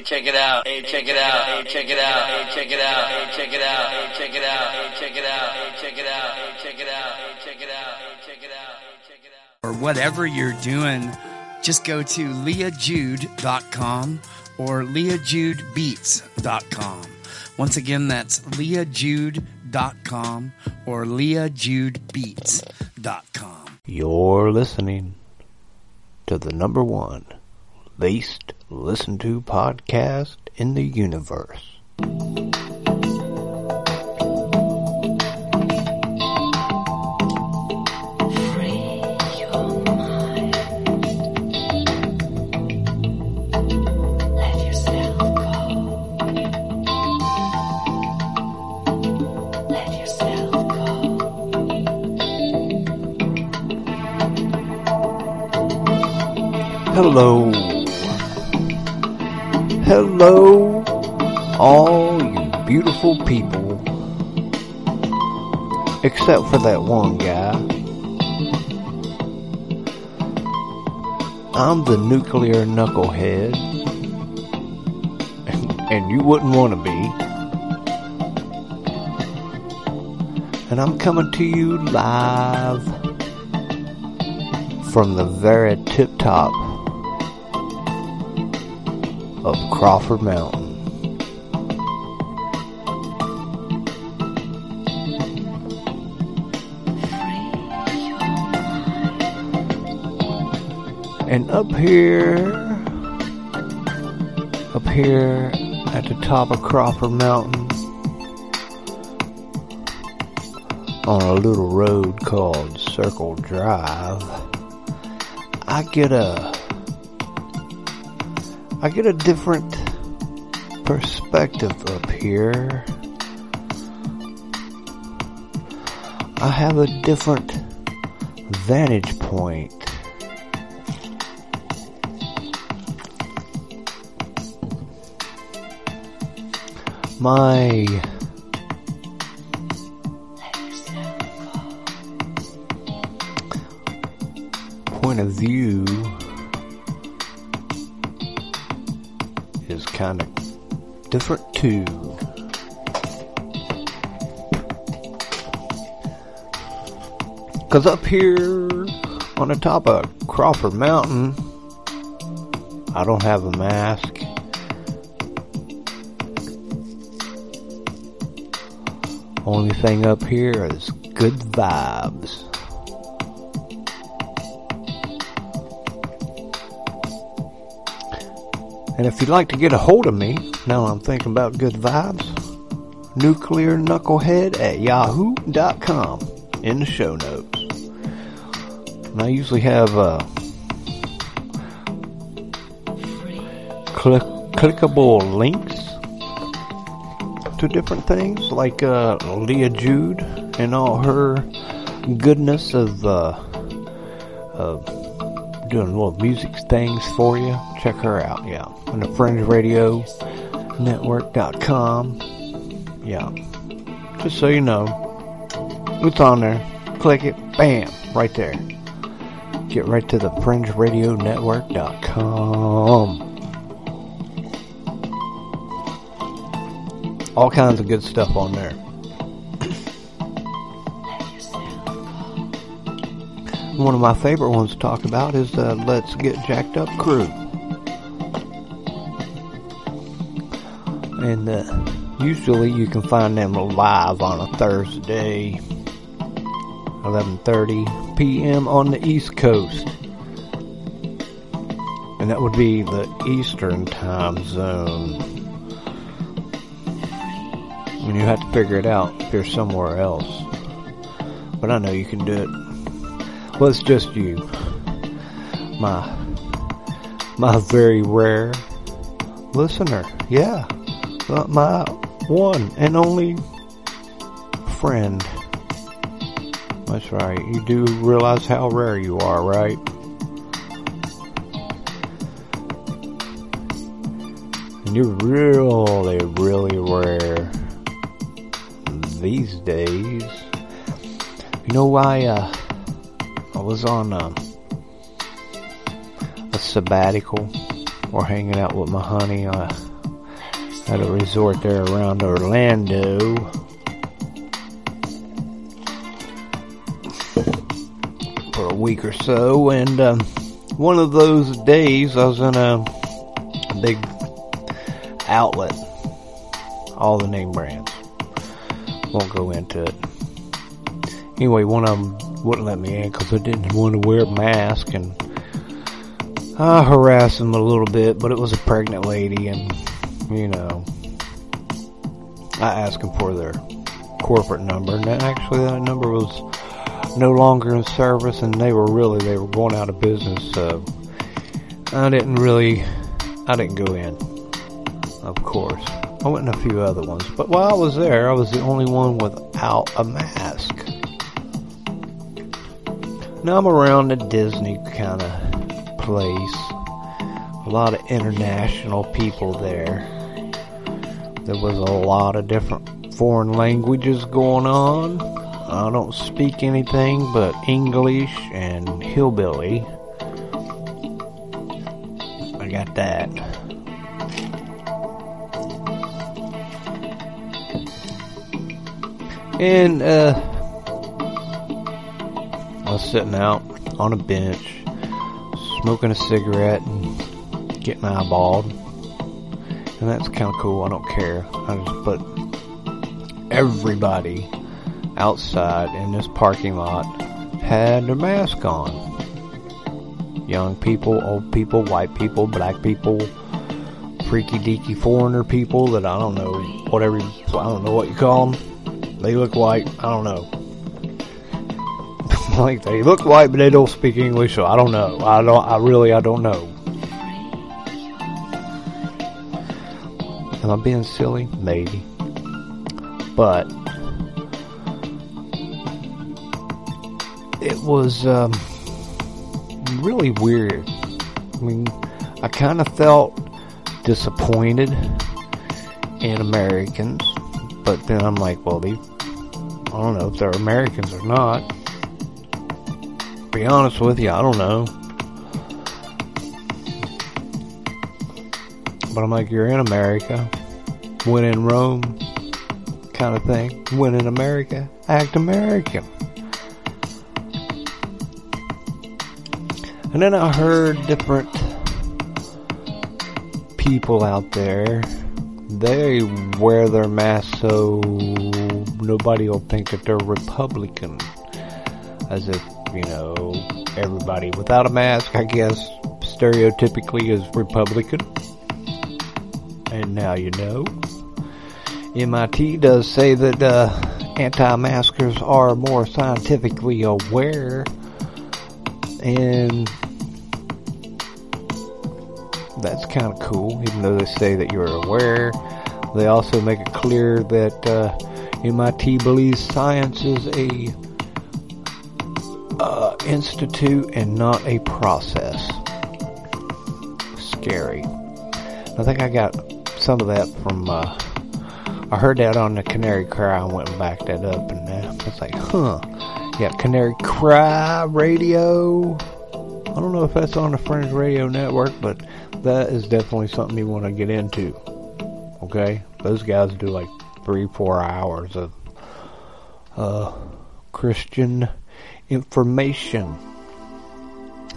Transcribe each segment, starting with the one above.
Hey, check it out. Hey, check it out. Hey, check it out. Hey, check it out. Hey, check it out. Hey, check it out. Hey, check it out. Hey, check it out. Hey, check it out. Hey, check it out. Hey, check it out. Hey, check it out. or whatever you're doing, just go to leahjude.com or leahjudebeats.com. Once again, that's leahjude.com or leahjudebeats.com. You're listening to the number one least listened to podcast in the universe. Free Hello, all you beautiful people. Except for that one guy. I'm the nuclear knucklehead. And you wouldn't want to be. And I'm coming to you live from the very tip top of Crawford Mountain. And up here, up here at the top of Crawford Mountain, on a little road called Circle Drive, I get a, I get a different perspective up here. I have a different vantage point. My point of view of different too. Cause up here on the top of Crawford Mountain, I don't have a mask. Only thing up here is good vibes. And if you'd like to get a hold of me, now I'm thinking about good vibes, nuclear knucklehead at yahoo.com in the show notes. And I usually have uh, click, clickable links to different things, like uh, Leah Jude and all her goodness of uh, of doing little music things for you. Check her out, yeah. On the Fringe Radio Network.com. Yeah. Just so you know. It's on there. Click it, bam, right there. Get right to the Fringe Radio Network.com. All kinds of good stuff on there. One of my favorite ones to talk about is the Let's Get Jacked Up crew. And uh, usually you can find them live on a Thursday, 11:30 p.m. on the East Coast. And that would be the Eastern time zone. And you have to figure it out if you're somewhere else. But I know you can do it. It's just you. My, my very rare listener. Yeah. Uh, My one and only friend. That's right. You do realize how rare you are, right? And you're really, really rare these days. You know why, uh, was on a, a sabbatical or hanging out with my honey uh, at a resort there around Orlando. For a week or so, and um, one of those days I was in a, a big outlet, all the name brands. Won't go into it. Anyway, one of them wouldn't let me in because I didn't want to wear a mask, and I harassed them a little bit, but it was a pregnant lady, and you know, I asked them for their corporate number, and actually that number was no longer in service, and they were really they were going out of business. So I didn't really, I didn't go in. Of course, I went in a few other ones, but while I was there, I was the only one without a mask. Now I'm around a Disney kind of place. A lot of international people there. There was a lot of different foreign languages going on. I don't speak anything but English and hillbilly. I got that. And, uh, sitting out on a bench, smoking a cigarette and getting eyeballed. And that's kind of cool. I don't care. I just, but everybody outside in this parking lot had their mask on. Young people, old people, white people, black people, freaky deaky foreigner people that I don't know, whatever, I don't know what you call them. They look white. I don't know. Like they look white, but they don't speak English, so I don't know. I don't. I really, I don't know. Am I being silly? Maybe. But it was um, really weird. I mean, I kind of felt disappointed in Americans, but then I'm like, well, they, I don't know if they're Americans or not. Be honest with you, I don't know. But I'm like, you're in America. When in Rome, kind of thing. When in America, act American. And then I heard different people out there. They wear their masks so nobody will think that they're Republican. As if, you know, everybody without a mask, I guess, stereotypically is Republican. And now you know. MIT does say that uh, anti-maskers are more scientifically aware and that's kind of cool even though they say that you're aware they also make it clear that uh, MIT believes science is a institute and not a process scary I think I got some of that from uh, I heard that on the Canary Cry and went and backed that up and uh, I was like huh yeah, Canary Cry Radio. I don't know if that's on the Fringe Radio Network, but that is definitely something you want to get into. Okay? Those guys do like three, four hours of uh, Christian information.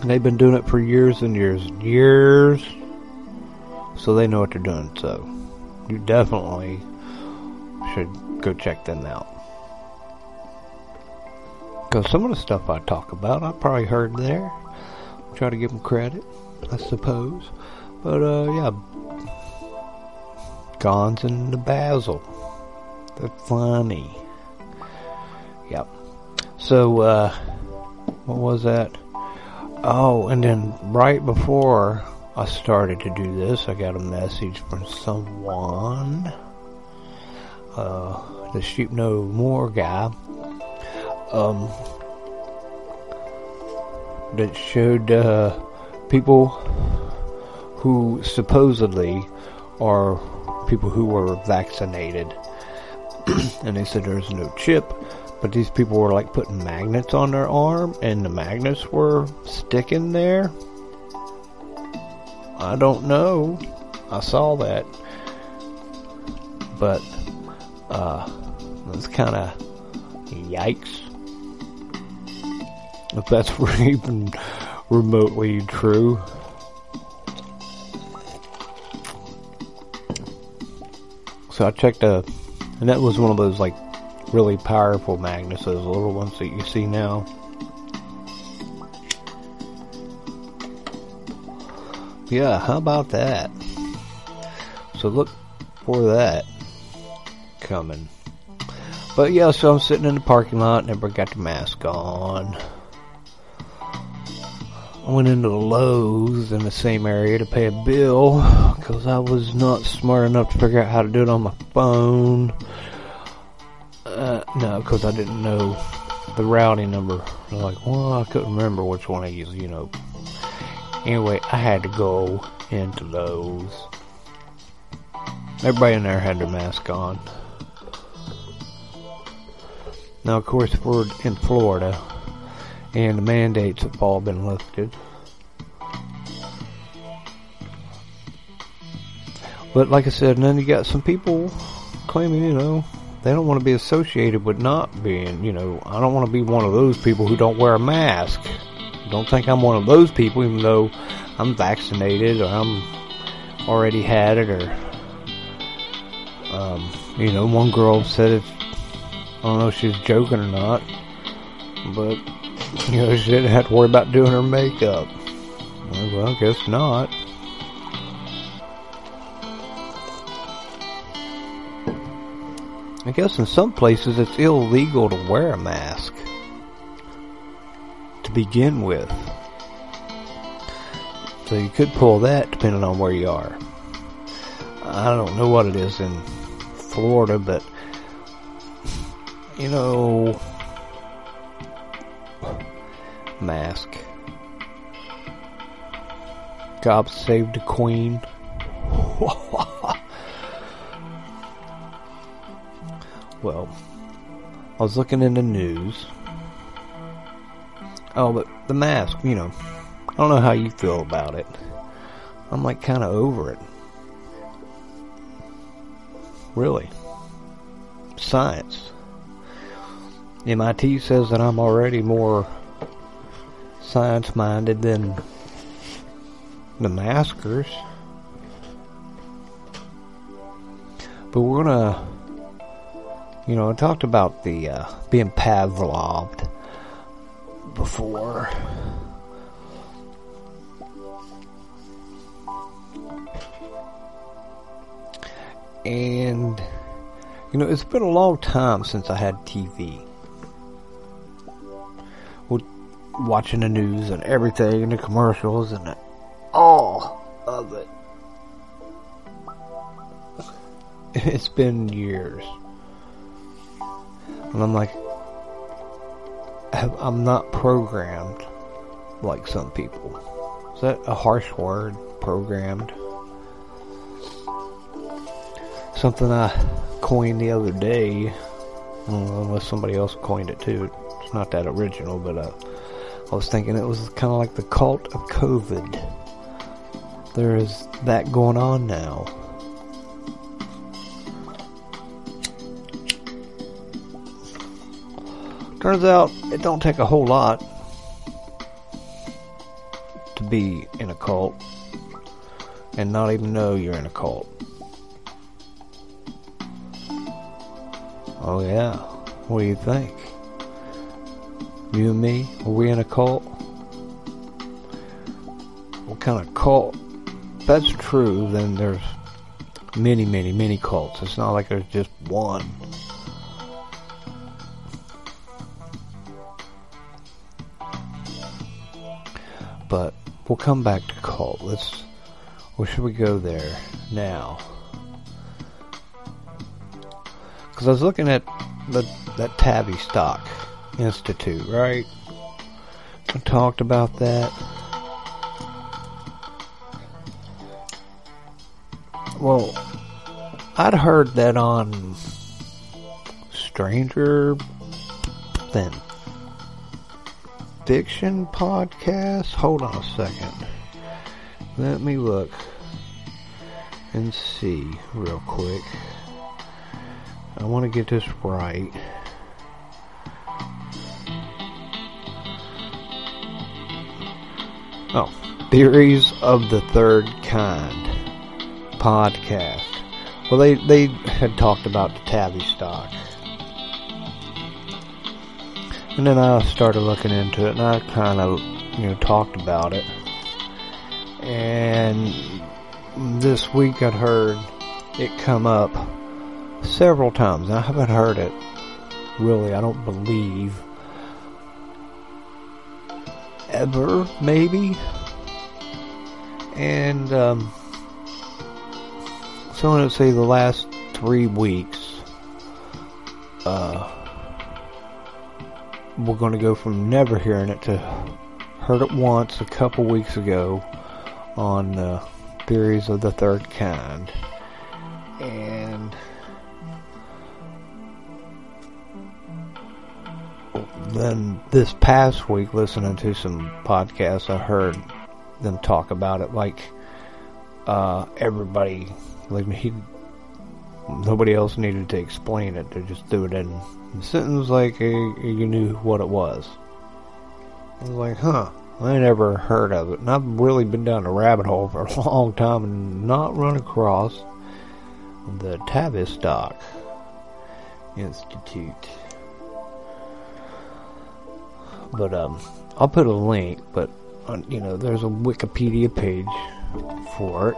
And they've been doing it for years and years and years. So they know what they're doing. So you definitely should go check them out. Because some of the stuff I talk about, I probably heard there. Try to give them credit, I suppose. But, uh, yeah. Gonz and the Basil. They're funny. Yep. So, uh, what was that? Oh, and then right before I started to do this, I got a message from someone. Uh, the Sheep No More guy um, that showed uh, people who supposedly are people who were vaccinated, and they said there's no chip, but these people were like putting magnets on their arm, and the magnets were sticking there. I don't know. I saw that. But, uh, it's kind of yikes. If that's even remotely true. So I checked a, and that was one of those like really powerful magnets, those little ones that you see now. Yeah, how about that? So look for that coming. But yeah, so I'm sitting in the parking lot everybody got the mask on. I went into the Lowe's in the same area to pay a bill because I was not smart enough to figure out how to do it on my phone. No, because I didn't know the routing number. Like, well, I couldn't remember which one I used, you know. Anyway, I had to go into Lowe's. Everybody in there had their mask on. Now, of course, we're in Florida, and the mandates have all been lifted. But like I said, and then you got some people claiming, you know, they don't want to be associated with not being, you know, I don't want to be one of those people who don't wear a mask. Don't think I'm one of those people, even though I'm vaccinated or I'm already had it, or um, you know, one girl said it. I don't know if she's joking or not, but you know, she didn't have to worry about doing her makeup. Well, I guess not. I guess in some places it's illegal to wear a mask to begin with. So you could pull that depending on where you are. I don't know what it is in Florida, but you know, mask. God saved the queen. well, I was looking in the news. Oh, but the mask, you know, I don't know how you feel about it. I'm like kind of over it. Really. Science. MIT says that I'm already more science minded than the maskers. But we're gonna, you know, I talked about the uh, being Pavloved before. And, you know, it's been a long time since I had TV. Watching the news and everything and the commercials and all of it. It's been years. And I'm like, I'm not programmed like some people. Is that a harsh word? Programmed? Something I coined the other day. Unless somebody else coined it too. It's not that original, but uh, I was thinking it was kind of like the cult of COVID. There is that going on now. Turns out it don't take a whole lot to be in a cult and not even know you're in a cult. Oh yeah. What do you think? You and me, are we in a cult? What kind of cult? If that's true, then there's many, many, many cults. It's not like there's just one. Come back to cult. Let's, or should we go there now? Because I was looking at the that Tavistock Institute, right? I talked about that. Well, I'd heard that on Stranger Than Fiction podcast. Hold on a second. Let me look and see real quick. I want to get this right. Oh, Theories of the Third Kind podcast. Well, they, they had talked about the Tavistock. And then I started looking into it and I kind of, you know, talked about it. And this week I'd heard it come up several times. I haven't heard it really, I don't believe, ever, maybe. And, um, so I would say the last three weeks, uh, we're going to go from never hearing it to heard it once a couple weeks ago on uh, theories of the third kind. And then this past week, listening to some podcasts, I heard them talk about it like uh, everybody, like he, nobody else needed to explain it. They just threw it in a sentence like you knew what it was. I was like, huh. I never heard of it, and I've really been down the rabbit hole for a long time and not run across the Tavistock Institute. But um, I'll put a link. But uh, you know, there's a Wikipedia page for it.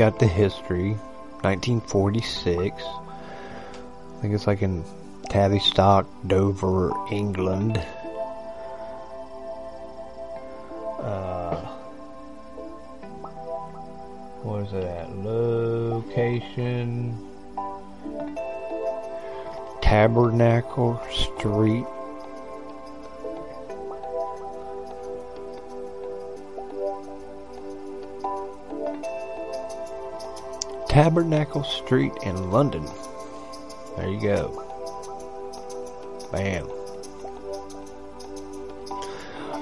Got the history, 1946. I think it's like in Tavistock, Dover, England. Uh, what is it at? Location Tabernacle Street. Tabernacle Street in London. There you go. Bam.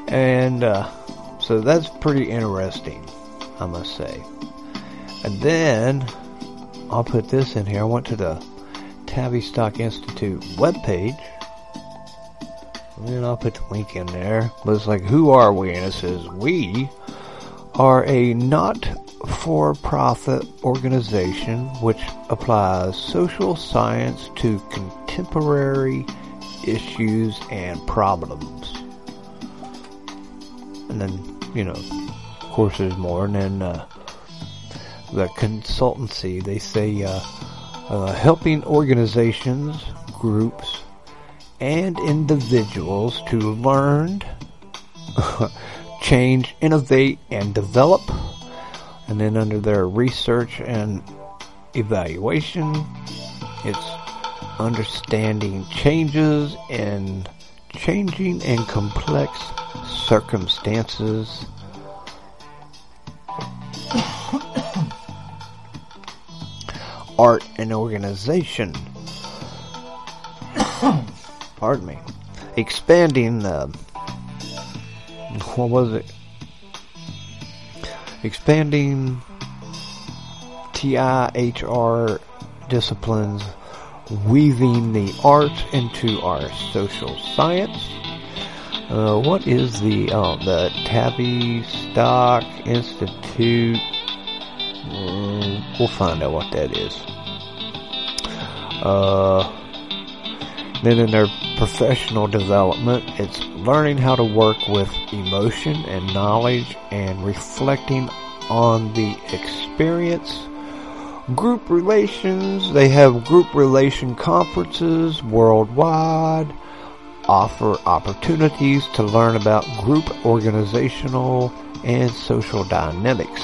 And uh, so that's pretty interesting, I must say. And then I'll put this in here. I went to the Tavistock Institute webpage. And then I'll put the link in there. But it's like, who are we? And it says, we are a not for profit organization which applies social science to contemporary issues and problems. And then, you know, of course, there's more. And then uh, the consultancy, they say uh, uh, helping organizations, groups, and individuals to learn, change, innovate, and develop. And then under their research and evaluation, it's understanding changes in changing and complex circumstances. Art and organization. Pardon me. Expanding the. What was it? Expanding TIHR disciplines weaving the arts into our social science. Uh, what is the oh, the Tavistock Institute? Mm, we'll find out what that is. Uh, then in their professional development, it's learning how to work with emotion and knowledge and reflecting on the experience group relations. They have group relation conferences worldwide, offer opportunities to learn about group organizational and social dynamics.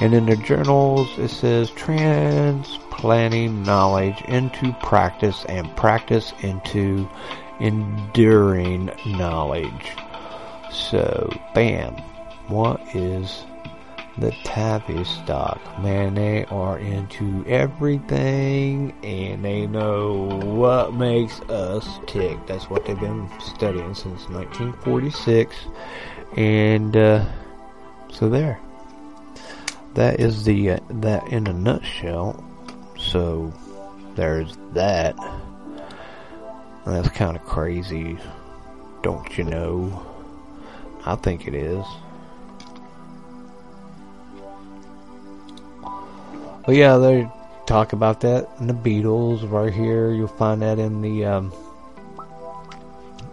And in the journals, it says transplanting knowledge into practice and practice into enduring knowledge. So, bam. What is the Tavistock. Man, they are into everything and they know what makes us tick. That's what they've been studying since 1946. And, uh, So there. That is the uh, that in a nutshell. So there's that. That's kind of crazy, don't you know? I think it is. But yeah, they talk about that in the Beatles right here. You'll find that in the um,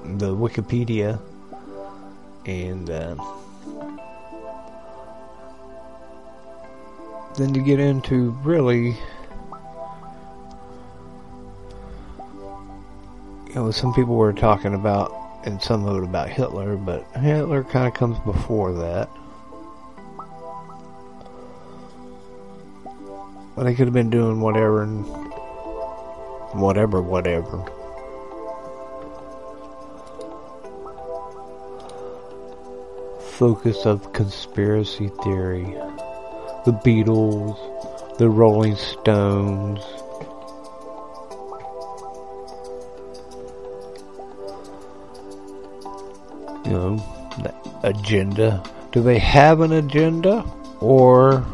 the Wikipedia and uh, then you get into really you know some people were talking about and some of it about Hitler but Hitler kind of comes before that but they could have been doing whatever and whatever whatever focus of conspiracy theory. The Beatles, the Rolling Stones. You know, the agenda. Do they have an agenda? Or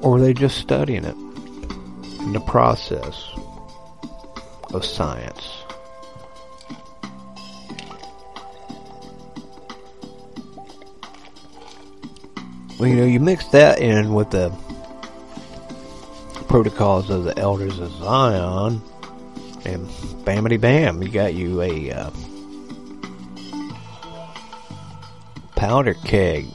or are they just studying it in the process of science? Well, you know, you mix that in with the protocols of the elders of Zion, and bamity bam, you got you a uh, powder keg.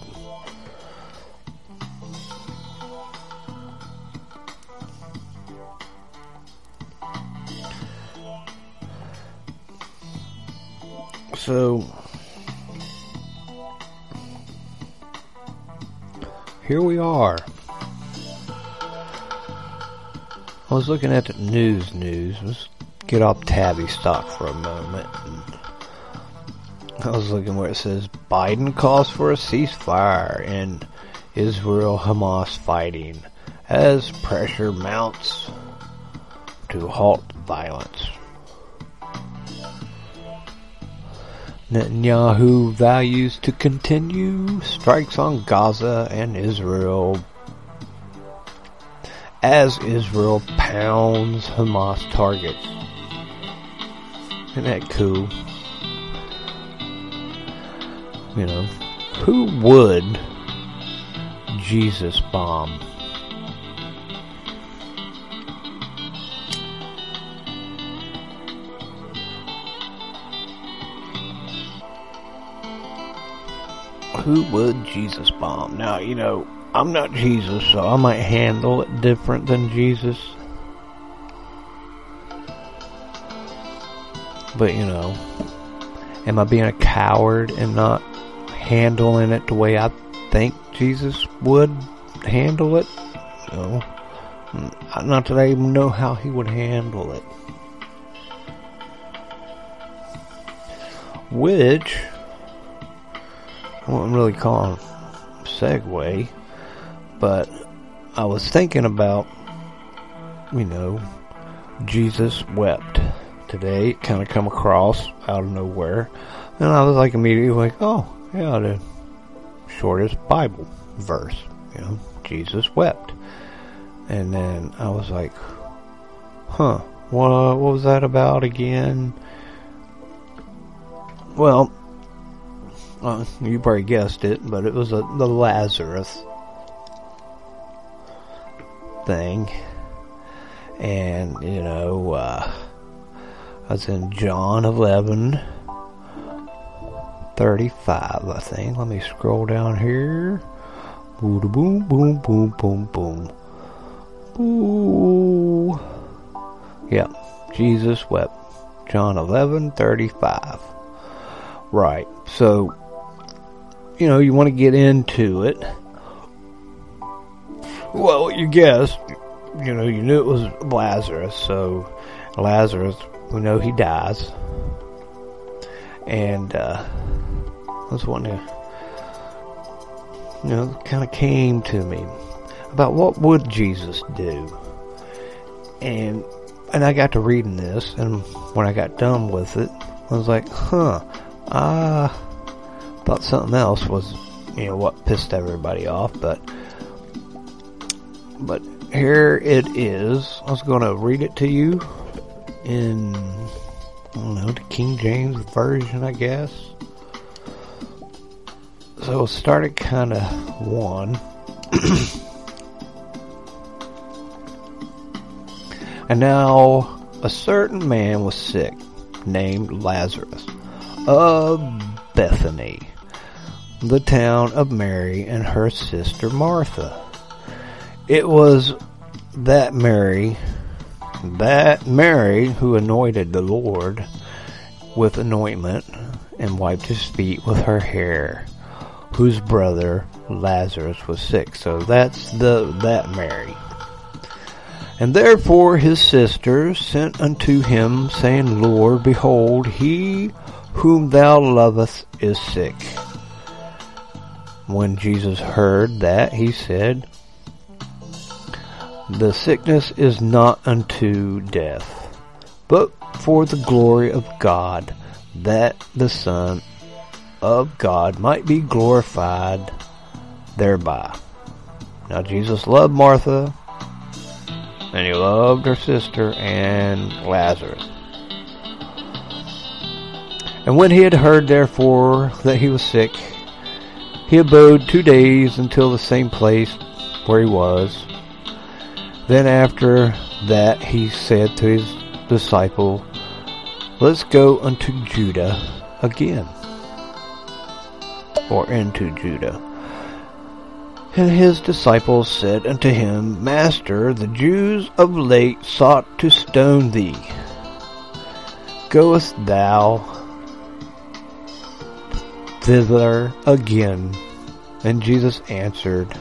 So, here we are. I was looking at the news news. Let's get off Tavistock for a moment. I was looking where it says Biden calls for a ceasefire in Israel Hamas fighting as pressure mounts to halt violence. Netanyahu values to continue strikes on Gaza and Israel as Israel pounds Hamas targets. Isn't that cool? You know, who would Jesus bomb? Who would Jesus bomb? Now, you know, I'm not Jesus, so I might handle it different than Jesus. But, you know, am I being a coward and not handling it the way I think Jesus would handle it? No. Mm, not that I even know how he would handle it. Which, I wouldn't really call it a segue, but I was thinking about, you know, Jesus wept today. It kind of come across out of nowhere. And I was like immediately like, oh, yeah, the shortest Bible verse, you know, Jesus wept. And then I was like, huh, what, what was that about again? Well, uh, you probably guessed it, but it was a, the Lazarus thing. And, you know, uh, I was in John 11, 35, I think. Let me scroll down here. Boom, boom, boom, boom, boom, boom. Ooh. Yeah, Jesus wept. John 11, 35. Right. So, you know, you want to get into it. Well, you guessed, you know, you knew it was Lazarus, so Lazarus, we know he dies. And, uh, I was wanting you know, kind of came to me about what would Jesus do. And, and I got to reading this, and when I got done with it, I was like, huh, I thought something else was, you know, what pissed everybody off, but, but here it is. I was going to read it to you in, I don't know, the King James Version, I guess. So it started kind of one. and now a certain man was sick, named Lazarus, of Bethany, the town of Mary and her sister Martha. It was that Mary, that Mary who anointed the Lord with anointment and wiped his feet with her hair, whose brother Lazarus was sick. So that's the that Mary. And therefore his sisters sent unto him, saying, Lord, behold, he whom thou lovest is sick. When Jesus heard that, he said, The sickness is not unto death, but for the glory of God, that the Son of God might be glorified thereby. Now Jesus loved Martha, and he loved her sister and Lazarus. And when he had heard therefore that he was sick, he abode two days until the same place where he was. Then after that he said to his disciple, Let's go unto Judah again, or into Judah. And his disciples said unto him, Master, the Jews of late sought to stone thee. Goest thou thither again? And Jesus answered,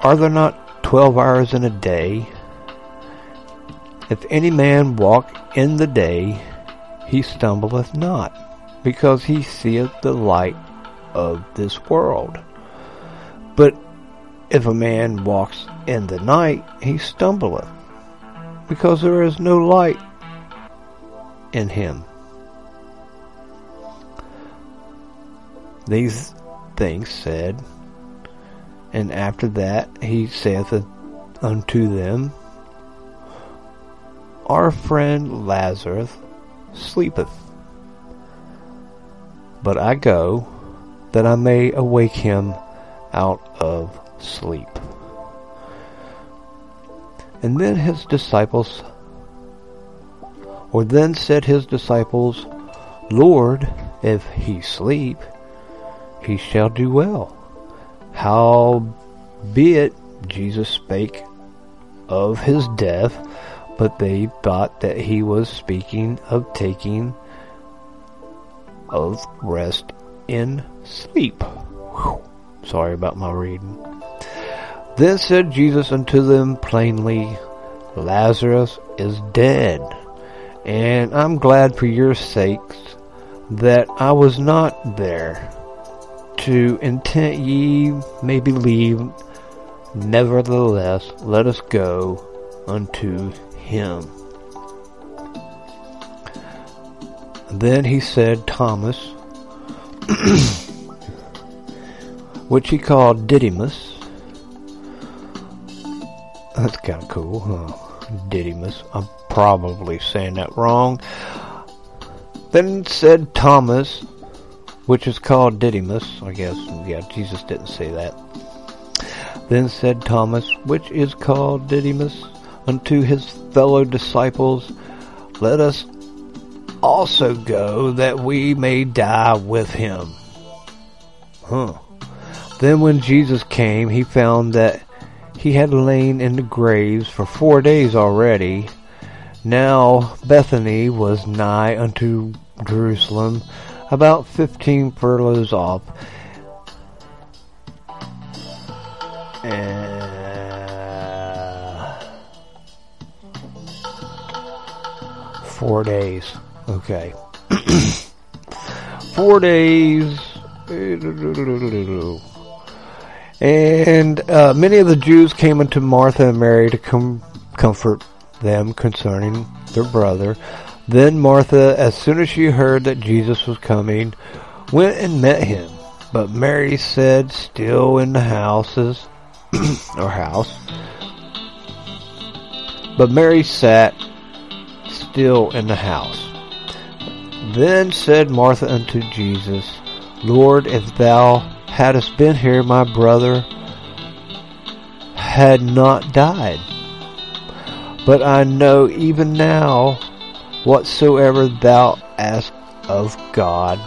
Are there not twelve hours in a day? If any man walk in the day, he stumbleth not, because he seeth the light of this world. But if a man walks in the night, he stumbleth, because there is no light in him. These things said, and after that he saith unto them, Our friend Lazarus sleepeth, but I go that I may awake him out of sleep. And then his disciples, or then said his disciples, Lord, if he sleep, he shall do well. Howbeit Jesus spake of his death, but they thought that he was speaking of taking of rest in sleep. Whew. Sorry about my reading. Then said Jesus unto them plainly, Lazarus is dead, and I'm glad for your sakes that I was not there, to intent ye may believe. Nevertheless, let us go unto him. Then he said, Thomas, which he called Didymus. That's kind of cool, huh? Didymus. I'm probably saying that wrong. Then said Thomas, which is called Didymus. I guess, yeah, Jesus didn't say that. Then said Thomas, which is called Didymus, unto his fellow disciples, Let us also go that we may die with him. Huh. Then when Jesus came, he found that he had lain in the graves for four days already. Now Bethany was nigh unto Jerusalem, about fifteen furlongs off. Uh, four days. Okay. four days. And uh, many of the Jews came unto Martha and Mary to com- comfort them concerning their brother. Then Martha, as soon as she heard that Jesus was coming, went and met him. But Mary said, still in the houses, or house. But Mary sat still in the house. Then said Martha unto Jesus, Lord, if thou hadst been here, my brother had not died. But I know even now whatsoever thou ask of God,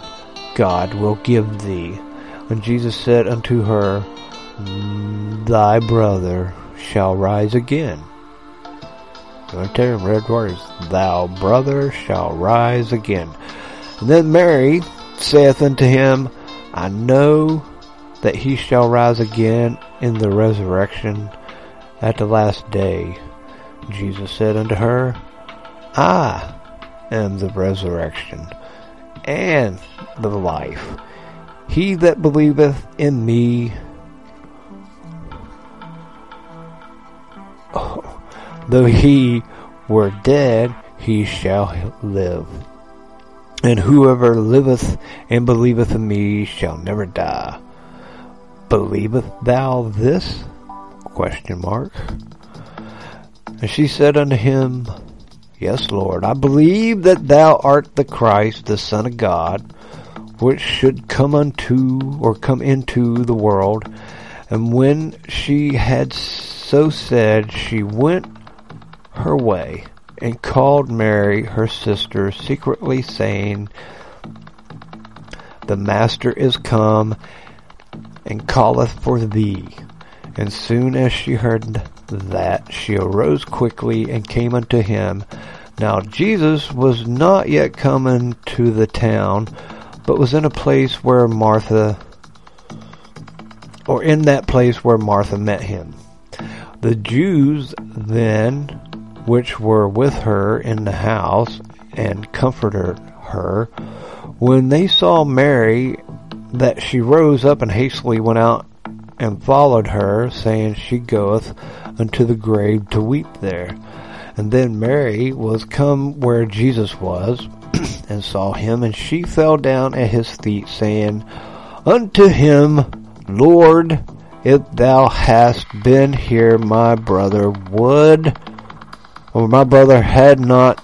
God will give thee. And Jesus said unto her, Thy brother shall rise again. Tell you in red words, Thou brother shall rise again. And then Mary saith unto him, I know that he shall rise again in the resurrection at the last day. Jesus said unto her, I am the resurrection and the life. He that believeth in me, though he were dead, he shall live. And whoever liveth and believeth in me shall never die. Believeth thou this? Question mark. And she said unto him, Yes, Lord, I believe that thou art the Christ, the Son of God, which should come unto or come into the world. And when she had so said, she went her way and called Mary, her sister, secretly saying, The Master is come and calleth for thee. And soon as she heard that, she arose quickly and came unto him. Now Jesus was not yet come into the town, but was in a place where Martha, or in that place where Martha met him. The Jews then, which were with her in the house, and comforted her, when they saw Mary, that she rose up and hastily went out and followed her, saying, She goeth unto the grave to weep there. And then Mary was come where Jesus was, and saw him, and she fell down at his feet, saying unto him, Lord, if thou hadst been here, my brother would, or my brother had not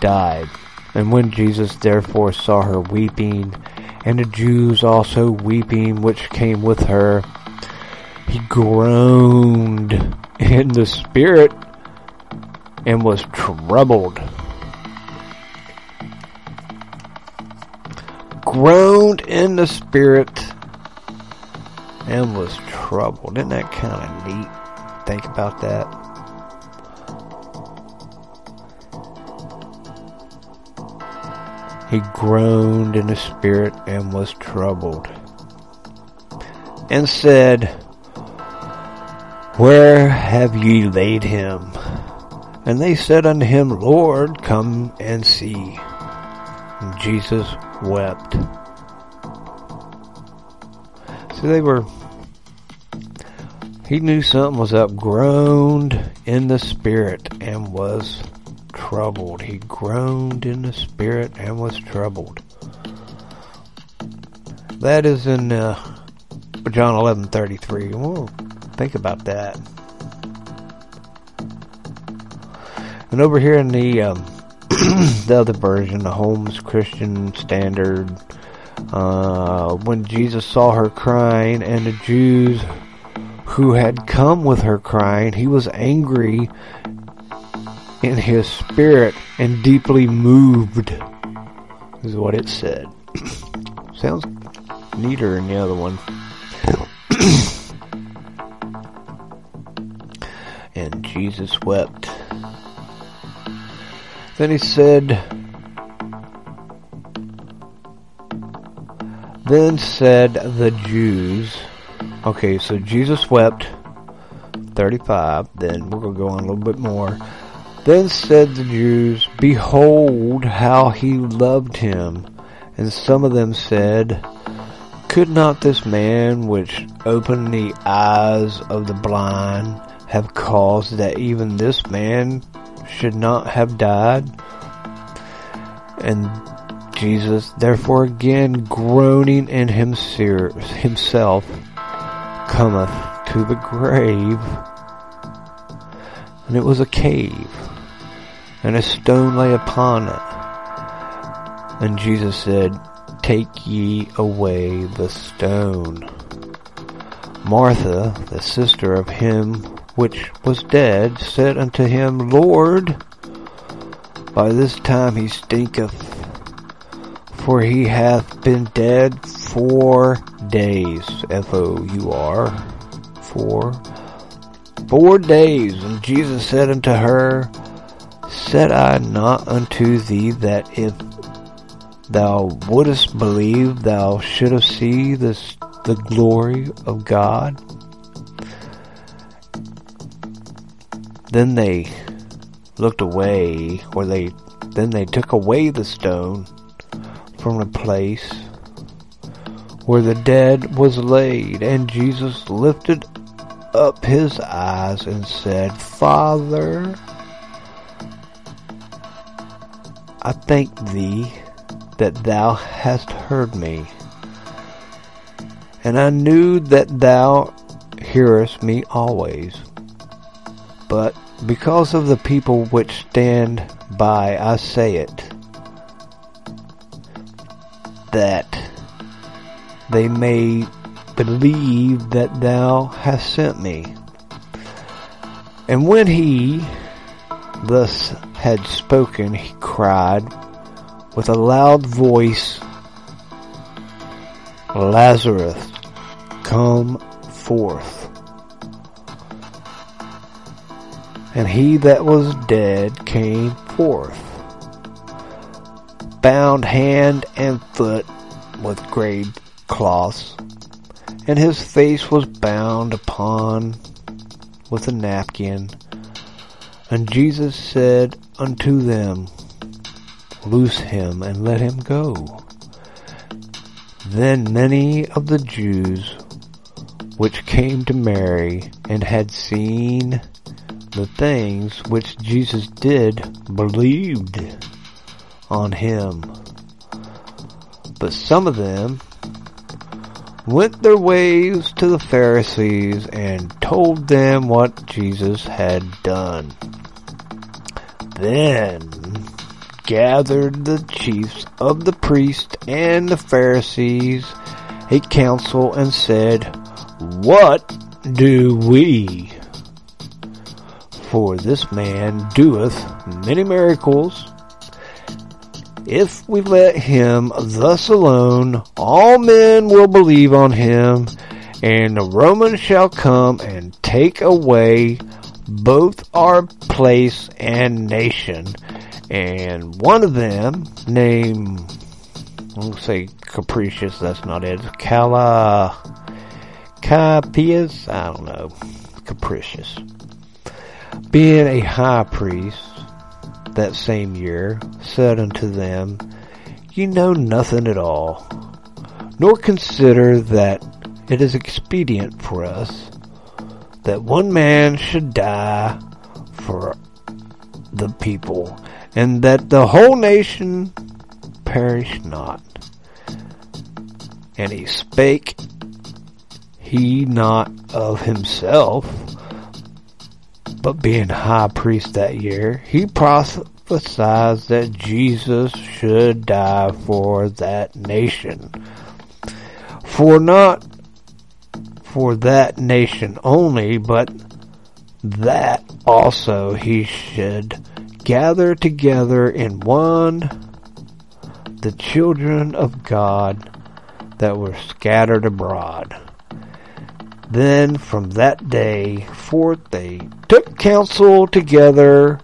died. And when Jesus therefore saw her weeping, and the Jews also weeping which came with her, he groaned in the spirit and was troubled. Groaned in the spirit and was troubled. Isn't that kind of neat? Think about that. He groaned in the spirit and was troubled, and said, Where have ye laid him? And they said unto him, Lord, come and see. And Jesus wept. So they were, he knew something was up, groaned in the spirit and was troubled. He groaned in the spirit and was troubled. That is in uh, John eleven thirty three. Well, think about that. And over here in the um, the other version, the Holman Christian Standard, uh, when Jesus saw her crying and the Jews who had come with her crying, he was angry in his spirit and deeply moved, is what it said. Sounds neater than the other one. and Jesus wept. Then he said, Then said the Jews, okay, so Jesus wept, 35, then we're going to go on a little bit more. Then said the Jews, Behold how he loved him. And some of them said, Could not this man which opened the eyes of the blind have caused that even this man should not have died? And Jesus, therefore, again groaning in himself, cometh to the grave. And it was a cave, and a stone lay upon it. And Jesus said, Take ye away the stone. Martha, the sister of him which was dead, said unto him, Lord, by this time he stinketh, for he hath been dead four days. F-O-U-R. Four. Four days. And Jesus said unto her, Said I not unto thee that if thou wouldest believe, thou shouldst see this, the glory of God? Then they looked away, or they, then they took away the stone from the place where the dead was laid, and Jesus lifted up his eyes and said, Father, I thank thee that thou hast heard me. And I knew that thou hearest me always. But because of the people which stand by, I say it, that they may believe that thou hast sent me. And when he thus had spoken, he cried with a loud voice, Lazarus, come forth. And he that was dead came forth, bound hand and foot with grave cloths, and his face was bound upon with a napkin. And Jesus said unto them, Loose him and let him go. Then many of the Jews which came to Mary and had seen the things which Jesus did believed on him. But some of them went their ways to the Pharisees and told them what Jesus had done. Then gathered the chiefs of the priests and the Pharisees a council and said, What do we? For this man doeth many miracles. If we let him thus alone, all men will believe on him, and the Romans shall come and take away both our place and nation. And one of them, named, I'll say capricious, that's not it, Cala, Capias, I don't know, capricious. Being a high priest, that same year, said unto them, Ye know nothing at all, nor consider that it is expedient for us that one man should die for the people, and that the whole nation perish not. And he spake he not of himself, but being high priest that year, he prophesied that Jesus should die for that nation. For not for that nation only, but that also he should gather together in one the children of God that were scattered abroad. Then from that day forth they took counsel together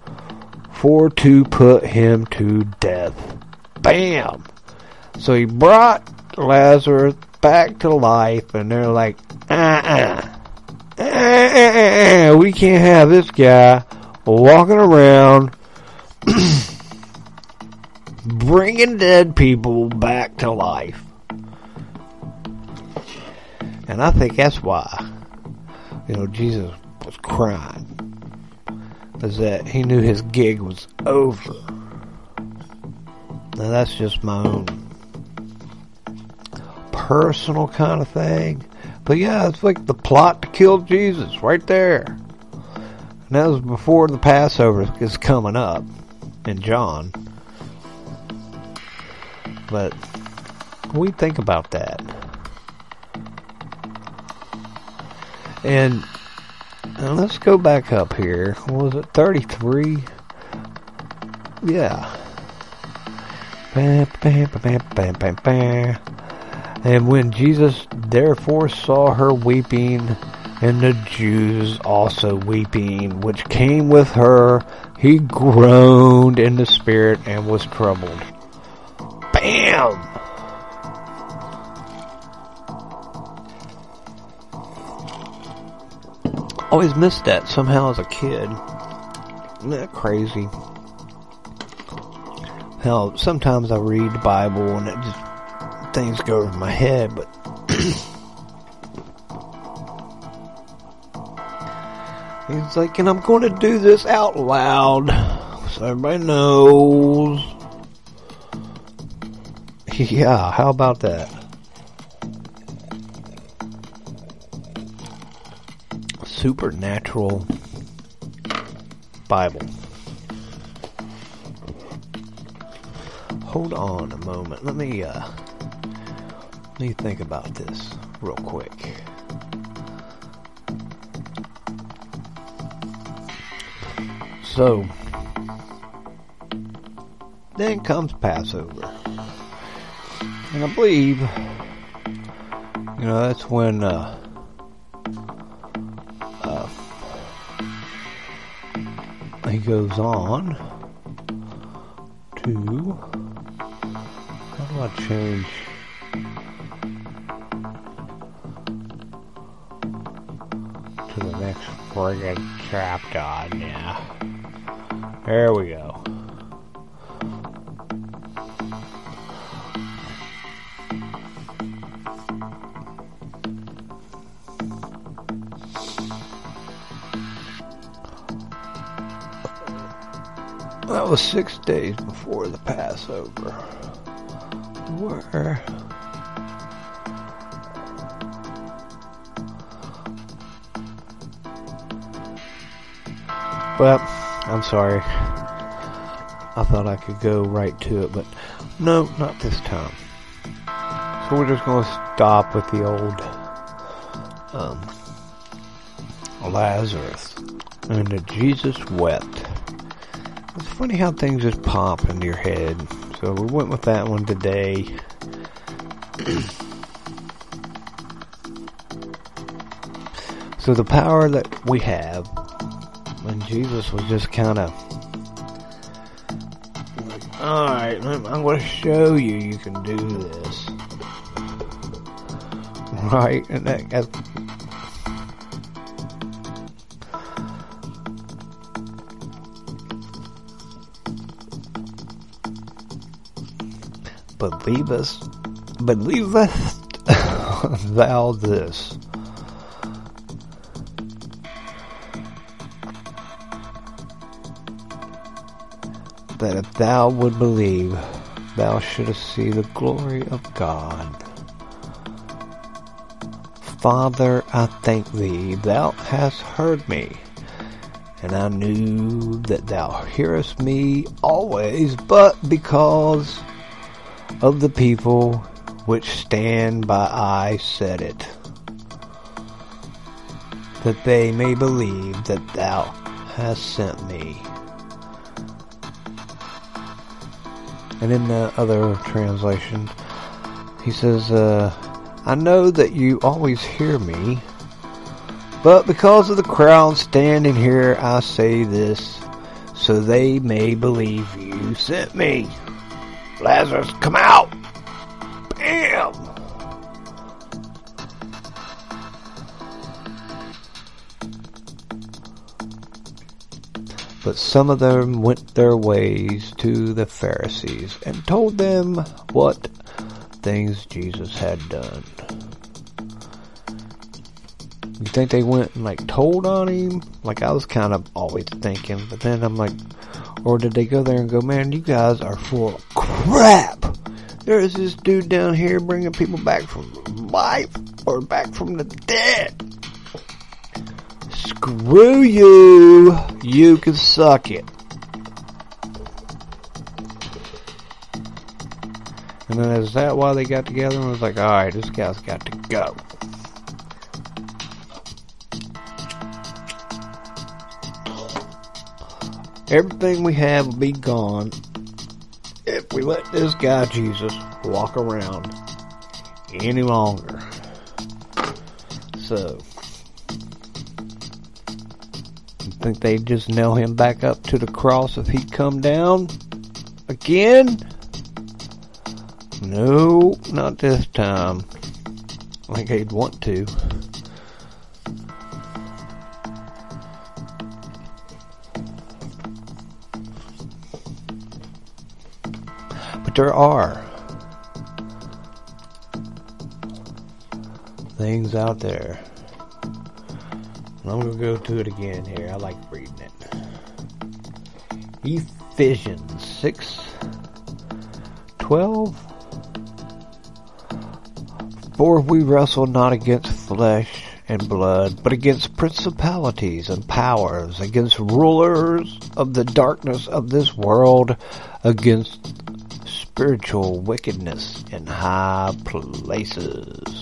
for to put him to death. Bam! So he brought Lazarus back to life and they're like, uh-uh. Uh-uh. We can't have this guy walking around bringing dead people back to life. And I think that's why, you know, Jesus was crying. Is that he knew his gig was over. Now that's just my own personal kind of thing. But yeah, it's like the plot to kill Jesus right there. And that was before the Passover is coming up in John. But we think about that. And, let's go back up here. What Was it 33? Yeah. Bam, bam, bam, bam, bam, bam. And when Jesus therefore saw her weeping, and the Jews also weeping, which came with her, he groaned in the spirit and was troubled. Bam! Always missed that somehow as a kid. Isn't that crazy? Hell, sometimes I read the Bible and it just things go over my head, but he's like, and I'm going to do this out loud so everybody knows. Yeah, how about that? Supernatural Bible. Hold on a moment. Let me uh let me think about this real quick. So then comes Passover. And I believe you know that's when uh uh he goes on to how do I change next friggin' chapter on yeah. There we go. That was six days before the Passover. Where? Well, I'm sorry. I thought I could go right to it, but no, not this time. So we're just going to stop with the old um, Lazarus and the Jesus wept. It's funny how things just pop into your head. So we went with that one today. so the power that we have Jesus was just kind of all right, I'm going to show you you can do this, right? And that, that's believest, believest thou this? That if thou would believe, thou shouldst see the glory of God. Father, I thank thee, thou hast heard me, and I knew that thou hearest me always, but because of the people which stand by I said it, that they may believe that thou hast sent me. And in the other translation, he says, uh, I know that you always hear me, but because of the crowd standing here, I say this, so they may believe you sent me. Lazarus, come out! Some of them went their ways to the Pharisees and told them what things Jesus had done. You think they went and like told on him? Like I was kind of always thinking, but then I'm like, Or did they go there and go, man, you guys are full of crap? There's this dude down here bringing people back from life or back from the dead. Screw you. You can suck it. And then is that why they got together and was like, alright, this guy's got to go. Everything we have will be gone if we let this guy Jesus walk around any longer. So, think they'd just nail him back up to the cross if he'd come down again? No, not this time. Like he'd want to. But there are things out there. I'm to go to it again here. I like reading it. Ephesians 6 12. For we wrestle not against flesh and blood, but against principalities and powers, against rulers of the darkness of this world, against spiritual wickedness in high places.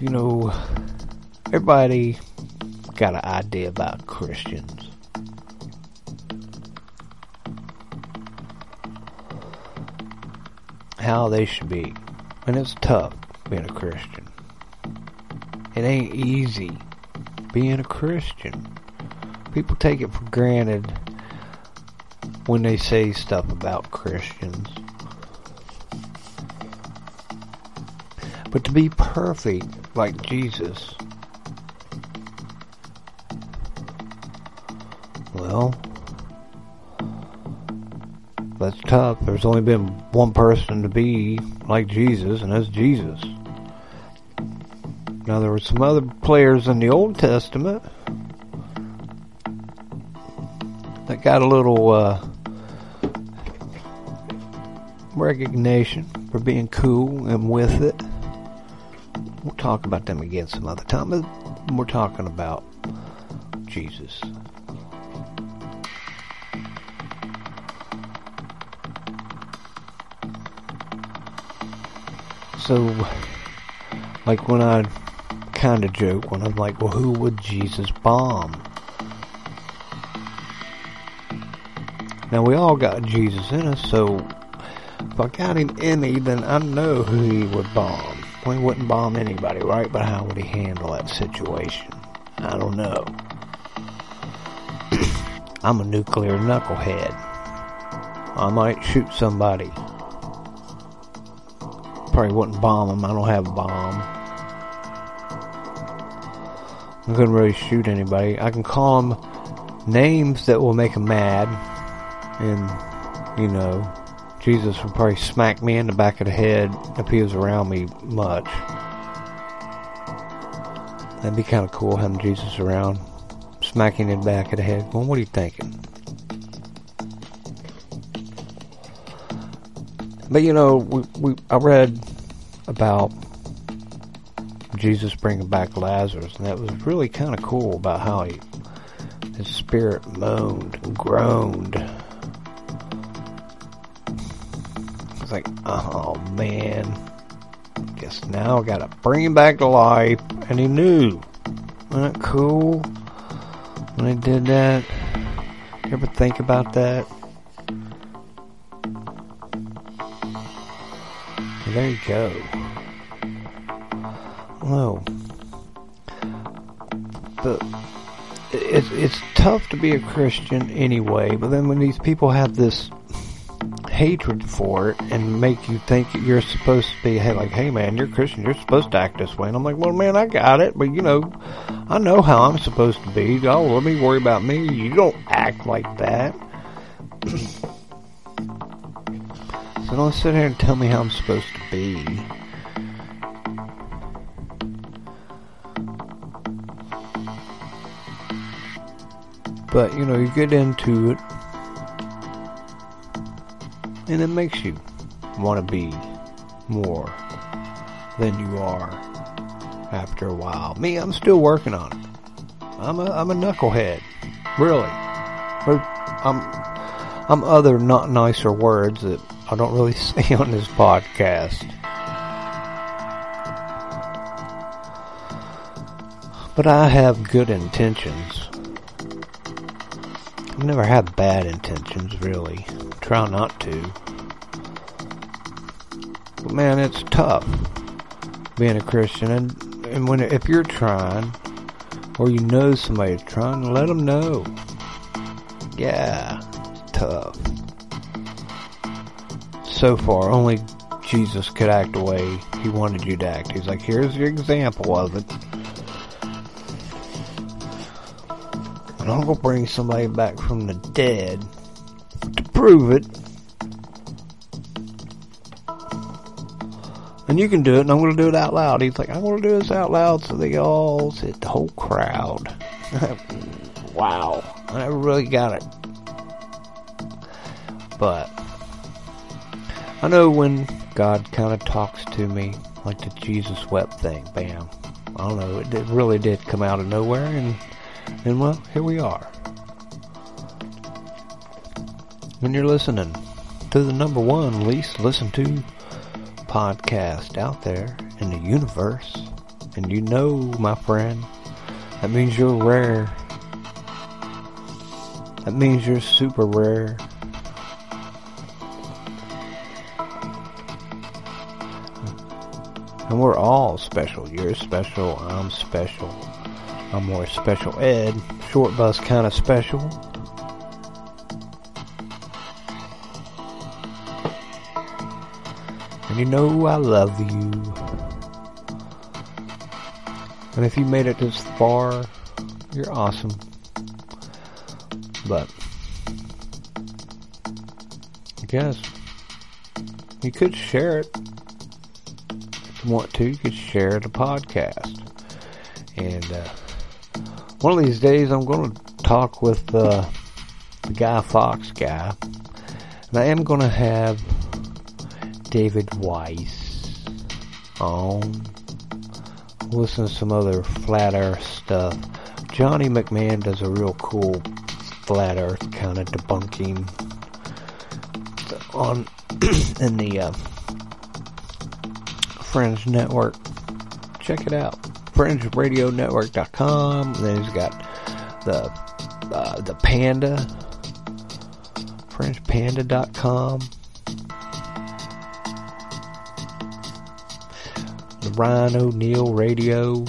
You know, everybody got an idea about Christians. How they should be. And it's tough being a Christian. It ain't easy being a Christian. People take it for granted when they say stuff about Christians. But to be perfect like Jesus, well, that's tough. There's only been one person to be like Jesus, and that's Jesus. Now, there were some other players in the Old Testament that got a little uh, recognition for being cool and with it. We'll talk about them again some other time, we're talking about Jesus. So, like when I kind of joke when I'm like, well, who would Jesus bomb? Now we all got Jesus in us, so if I got him me, then I know who he would bomb. Well, he wouldn't bomb anybody, right? But how would he handle that situation? I don't know. I'm a nuclear knucklehead. I might shoot somebody. Probably wouldn't bomb them. I don't have a bomb. I couldn't really shoot anybody. I can call them names that will make them mad. And, you know, Jesus would probably smack me in the back of the head if he was around me much. That'd be kind of cool having Jesus around, smacking in the back of the head. Well, what are you thinking? But you know, we, we I read about Jesus bringing back Lazarus, and that was really kind of cool about how he his spirit moaned and groaned. It's like, oh man, guess now I gotta bring him back to life, and he knew. Wasn't that cool when I did that? You ever think about that? There you go. Well, but it's it's tough to be a Christian anyway. But then when these people have this hatred for it and make you think you're supposed to be hey, like, hey man, you're Christian, you're supposed to act this way. And I'm like, well, man, I got it, but you know, I know how I'm supposed to be. Oh, let me worry about me. You don't act like that. so don't sit here and tell me how I'm supposed to be. But you know, you get into it and it makes you want to be more than you are after a while. Me, I'm still working on it. I'm a I'm a knucklehead, really. But I'm I'm other not nicer words that I don't really say on this podcast. But I have good intentions. I've never had bad intentions, really. Try not to. But man, it's tough being a Christian, and and when if you're trying, or you know somebody's trying, let them know. Yeah, it's tough. So far, only Jesus could act the way He wanted you to act. He's like, here's your example of it. I'm gonna bring somebody back from the dead to prove it. And you can do it, and I'm to do it out loud. He's like, I'm to do this out loud so they all sit, the whole crowd. wow. I never really got it. But, I know when God kind of talks to me, like the Jesus wept thing, bam. I don't know, it really did come out of nowhere, and, and well, here we are. When you're listening to the number one least listened to podcast out there in the universe. And you know, my friend, that means you're rare. That means you're super rare. And we're all special. You're special. I'm special. I'm more special ed. Short bus kind of special. And you know I love you. And if you made it this far, you're awesome. But, I guess, you could share it. If you want to, you could share the podcast. And, uh, one of these days I'm going to talk with, uh, the Guy Fox guy. And I am going to have David Weiss on. Listen to some other flat earth stuff. Johnny McMahon does a real cool flat earth kind of debunking on in the uh, Fringe Network. Check it out. FringeRadioNetwork.com. Then he's got the uh, the Panda. FringePanda.com. the Ryan O'Neill Radio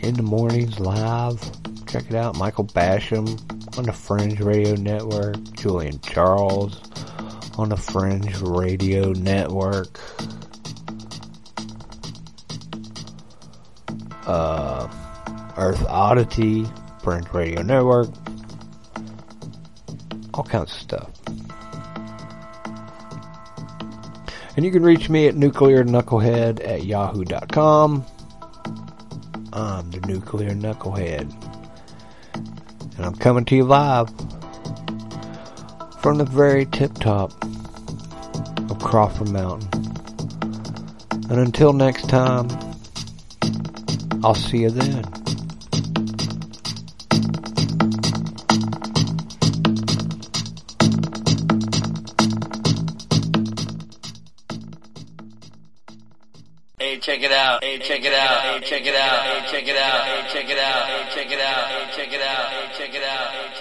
in the mornings live. Check it out. Michael Basham on the Fringe Radio Network. Julian Charles on the Fringe Radio Network. Uh, Earth Oddity, Fringe Radio Network. All kinds of stuff. And you can reach me at nuclearknucklehead at yahoo.com. I'm the Nuclear Knucklehead. And I'm coming to you live from the very tip top of Crawford Mountain. And until next time, I'll see you then. Hey, check it out. Hey, check it out. Hey, check it out. Hey, check it out. Hey, check it out. Hey, check it out. Hey, check it out. Hey, check it out. Hey, check it out.